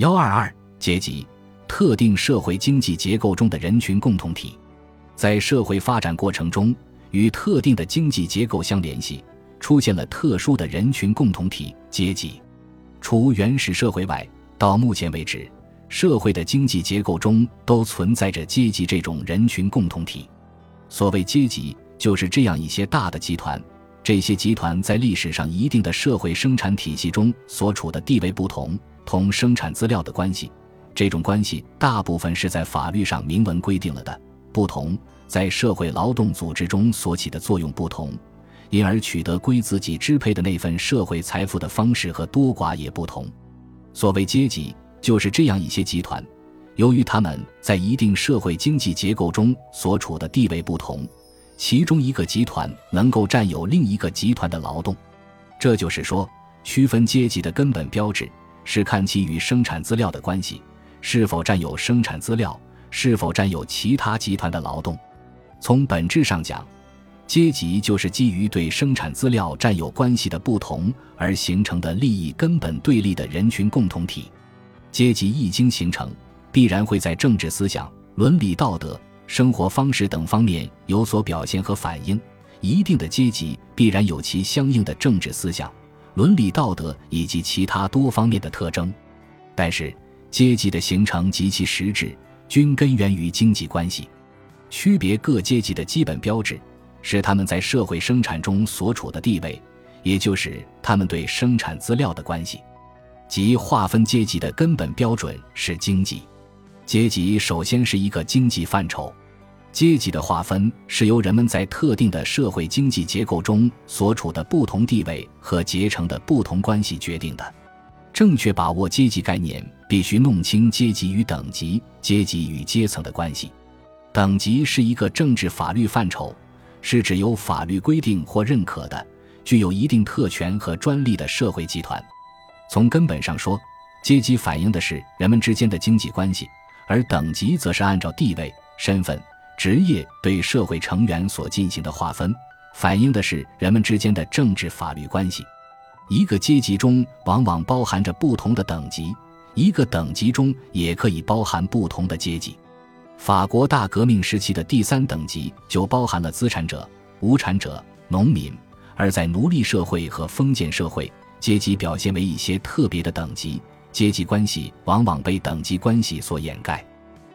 幺二二阶级，特定社会经济结构中的人群共同体，在社会发展过程中，与特定的经济结构相联系，出现了特殊的人群共同体——阶级。除原始社会外，到目前为止，社会的经济结构中都存在着阶级这种人群共同体。所谓阶级，就是这样一些大的集团。这些集团在历史上一定的社会生产体系中所处的地位不同。同生产资料的关系，这种关系大部分是在法律上明文规定了的。不同，在社会劳动组织中所起的作用不同，因而取得归自己支配的那份社会财富的方式和多寡也不同。所谓阶级，就是这样一些集团，由于他们在一定社会经济结构中所处的地位不同，其中一个集团能够占有另一个集团的劳动。这就是说，区分阶级的根本标志。是看其与生产资料的关系，是否占有生产资料，是否占有其他集团的劳动。从本质上讲，阶级就是基于对生产资料占有关系的不同而形成的利益根本对立的人群共同体。阶级一经形成，必然会在政治思想、伦理道德、生活方式等方面有所表现和反映。一定的阶级必然有其相应的政治思想。伦理道德以及其他多方面的特征，但是阶级的形成及其实质均根源于经济关系。区别各阶级的基本标志是他们在社会生产中所处的地位，也就是他们对生产资料的关系。即划分阶级的根本标准是经济。阶级首先是一个经济范畴。阶级的划分是由人们在特定的社会经济结构中所处的不同地位和结成的不同关系决定的。正确把握阶级概念，必须弄清阶级与等级、阶级与阶层的关系。等级是一个政治法律范畴，是指由法律规定或认可的、具有一定特权和专利的社会集团。从根本上说，阶级反映的是人们之间的经济关系，而等级则是按照地位、身份。职业对社会成员所进行的划分，反映的是人们之间的政治法律关系。一个阶级中往往包含着不同的等级，一个等级中也可以包含不同的阶级。法国大革命时期的第三等级就包含了资产者、无产者、农民；而在奴隶社会和封建社会，阶级表现为一些特别的等级，阶级关系往往被等级关系所掩盖。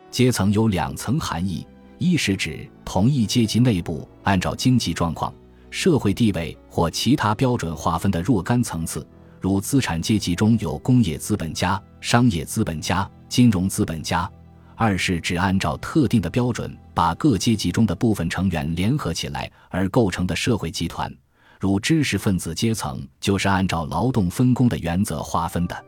阶层有两层含义。一是指同一阶级内部按照经济状况、社会地位或其他标准划分的若干层次，如资产阶级中有工业资本家、商业资本家、金融资本家；二是指按照特定的标准把各阶级中的部分成员联合起来而构成的社会集团，如知识分子阶层就是按照劳动分工的原则划分的。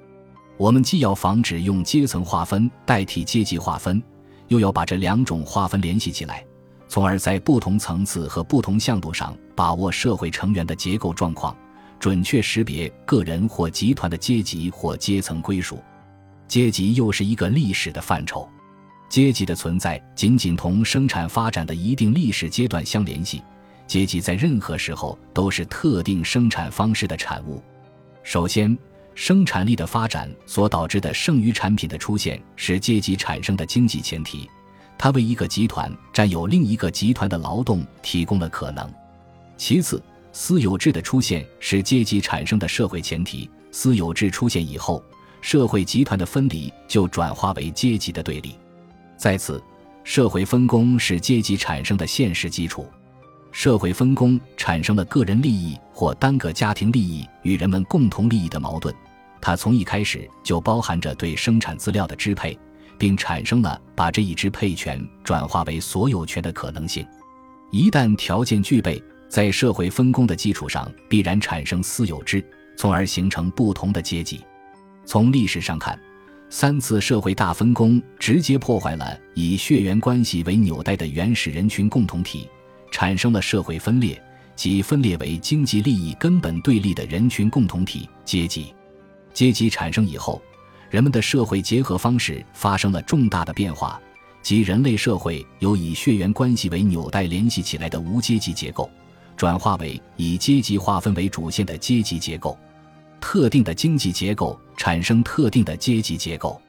我们既要防止用阶层划分代替阶级划分。又要把这两种划分联系起来，从而在不同层次和不同向度上把握社会成员的结构状况，准确识别个人或集团的阶级或阶层归属。阶级又是一个历史的范畴，阶级的存在仅仅同生产发展的一定历史阶段相联系。阶级在任何时候都是特定生产方式的产物。首先，生产力的发展所导致的剩余产品的出现是阶级产生的经济前提，它为一个集团占有另一个集团的劳动提供了可能。其次，私有制的出现是阶级产生的社会前提，私有制出现以后，社会集团的分离就转化为阶级的对立。再次，社会分工是阶级产生的现实基础，社会分工产生了个人利益或单个家庭利益与人们共同利益的矛盾。它从一开始就包含着对生产资料的支配，并产生了把这一支配权转化为所有权的可能性。一旦条件具备，在社会分工的基础上必然产生私有制，从而形成不同的阶级。从历史上看，三次社会大分工直接破坏了以血缘关系为纽带的原始人群共同体，产生了社会分裂，即分裂为经济利益根本对立的人群共同体阶级。阶级产生以后，人们的社会结合方式发生了重大的变化，即人类社会由以血缘关系为纽带联系起来的无阶级结构，转化为以阶级划分为主线的阶级结构。特定的经济结构产生特定的阶级结构。